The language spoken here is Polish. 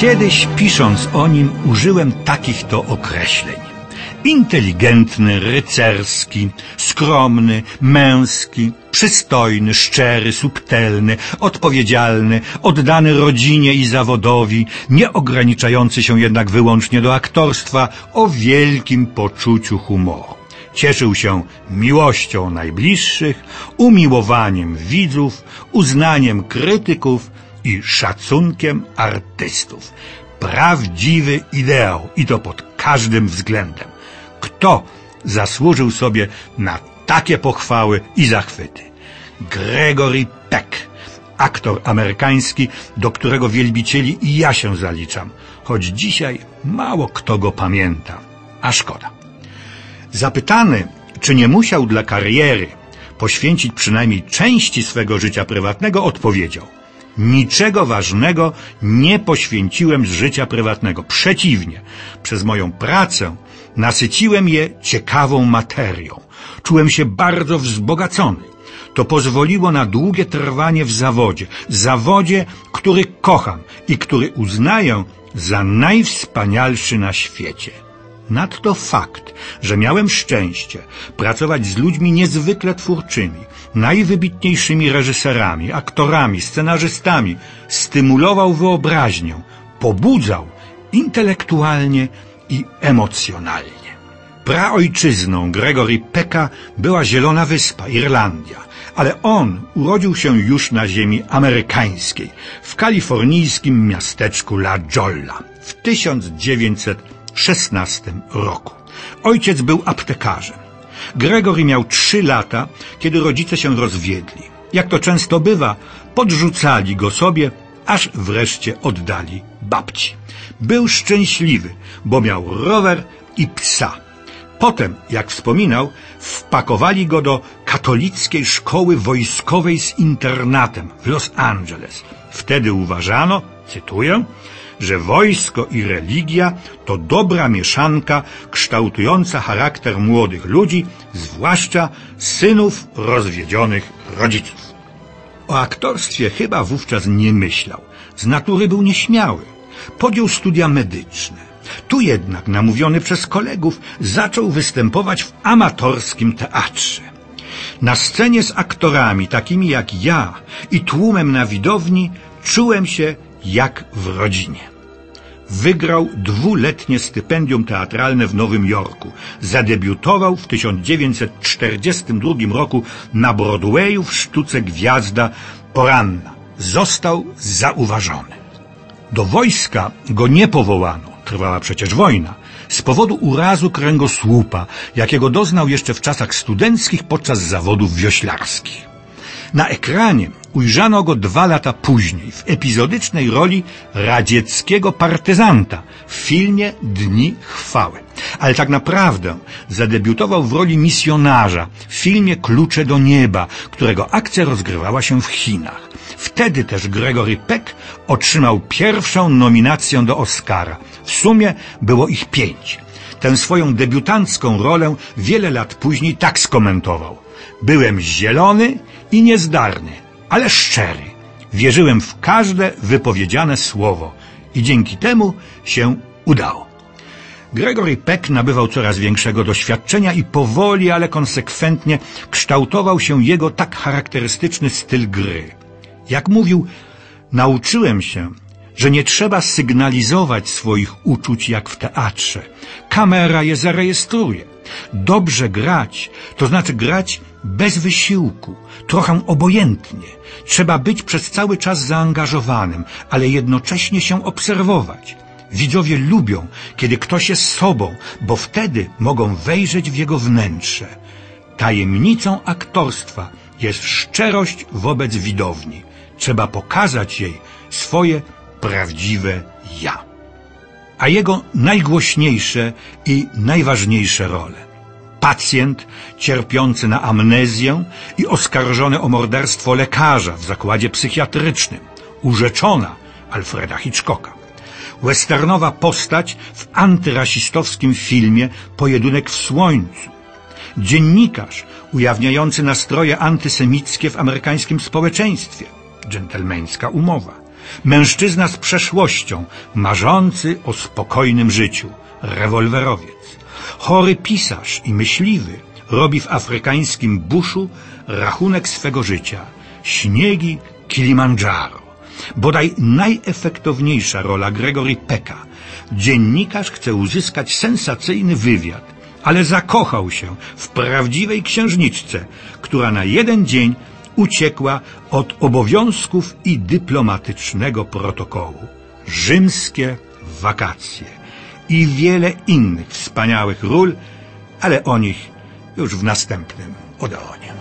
Kiedyś pisząc o nim użyłem takich to określeń. Inteligentny, rycerski, skromny, męski, przystojny, szczery, subtelny, odpowiedzialny, oddany rodzinie i zawodowi, nie ograniczający się jednak wyłącznie do aktorstwa, o wielkim poczuciu humoru. Cieszył się miłością najbliższych, umiłowaniem widzów, uznaniem krytyków i szacunkiem artystów. Prawdziwy ideał i to pod każdym względem. Kto zasłużył sobie na takie pochwały i zachwyty? Gregory Peck, aktor amerykański, do którego wielbicieli i ja się zaliczam, choć dzisiaj mało kto go pamięta. A szkoda. Zapytany, czy nie musiał dla kariery poświęcić przynajmniej części swego życia prywatnego, odpowiedział: Niczego ważnego nie poświęciłem z życia prywatnego. Przeciwnie, przez moją pracę nasyciłem je ciekawą materią. Czułem się bardzo wzbogacony. To pozwoliło na długie trwanie w zawodzie, zawodzie, który kocham i który uznaję za najwspanialszy na świecie. Nadto fakt, że miałem szczęście pracować z ludźmi niezwykle twórczymi, najwybitniejszymi reżyserami, aktorami, scenarzystami, stymulował wyobraźnię, pobudzał intelektualnie i emocjonalnie. Praojczyzną Gregory Pecka była Zielona Wyspa, Irlandia, ale on urodził się już na ziemi amerykańskiej, w kalifornijskim miasteczku La Jolla w 1916 roku. Ojciec był aptekarzem. Gregory miał trzy lata, kiedy rodzice się rozwiedli. Jak to często bywa, podrzucali go sobie, aż wreszcie oddali babci. Był szczęśliwy, bo miał rower i psa. Potem, jak wspominał, wpakowali go do katolickiej szkoły wojskowej z internatem w Los Angeles. Wtedy uważano, cytuję, że wojsko i religia to dobra mieszanka kształtująca charakter młodych ludzi, zwłaszcza synów rozwiedzionych rodziców. O aktorstwie chyba wówczas nie myślał. Z natury był nieśmiały. Podjął studia medyczne. Tu jednak, namówiony przez kolegów, zaczął występować w amatorskim teatrze. Na scenie z aktorami takimi jak ja i tłumem na widowni czułem się jak w rodzinie. Wygrał dwuletnie stypendium teatralne w Nowym Jorku. Zadebiutował w 1942 roku na Broadwayu w sztuce Gwiazda Poranna. Został zauważony. Do wojska go nie powołano, trwała przecież wojna, z powodu urazu kręgosłupa, jakiego doznał jeszcze w czasach studenckich podczas zawodów wioślarskich. Na ekranie ujrzano go dwa lata później w epizodycznej roli radzieckiego partyzanta w filmie Dni Chwały. Ale tak naprawdę zadebiutował w roli misjonarza w filmie Klucze do Nieba, którego akcja rozgrywała się w Chinach. Wtedy też Gregory Peck otrzymał pierwszą nominację do Oscara. W sumie było ich pięć. Tę swoją debiutancką rolę wiele lat później tak skomentował. Byłem zielony i niezdarny, ale szczery. Wierzyłem w każde wypowiedziane słowo i dzięki temu się udało. Gregory Peck nabywał coraz większego doświadczenia i powoli, ale konsekwentnie kształtował się jego tak charakterystyczny styl gry. Jak mówił, nauczyłem się, że nie trzeba sygnalizować swoich uczuć jak w teatrze. Kamera je zarejestruje. Dobrze grać, to znaczy grać bez wysiłku, trochę obojętnie. Trzeba być przez cały czas zaangażowanym, ale jednocześnie się obserwować. Widzowie lubią, kiedy ktoś jest sobą, bo wtedy mogą wejrzeć w jego wnętrze. Tajemnicą aktorstwa jest szczerość wobec widowni. Trzeba pokazać jej swoje prawdziwe ja. A jego najgłośniejsze i najważniejsze role. Pacjent cierpiący na amnezję i oskarżony o morderstwo lekarza w zakładzie psychiatrycznym. Urzeczona Alfreda Hitchcocka. Westernowa postać w antyrasistowskim filmie Pojedynek w słońcu. Dziennikarz ujawniający nastroje antysemickie w amerykańskim społeczeństwie. Dżentelmeńska umowa Mężczyzna z przeszłością, marzący o spokojnym życiu, rewolwerowiec. Chory pisarz i myśliwy robi w afrykańskim buszu rachunek swego życia. Śniegi Kilimandżaro. Bodaj najefektowniejsza rola Gregory Pecka. Dziennikarz chce uzyskać sensacyjny wywiad, ale zakochał się w prawdziwej księżniczce, która na jeden dzień uciekła od obowiązków i dyplomatycznego protokołu. Rzymskie wakacje i wiele innych wspaniałych ról, ale o nich już w następnym Odeonie.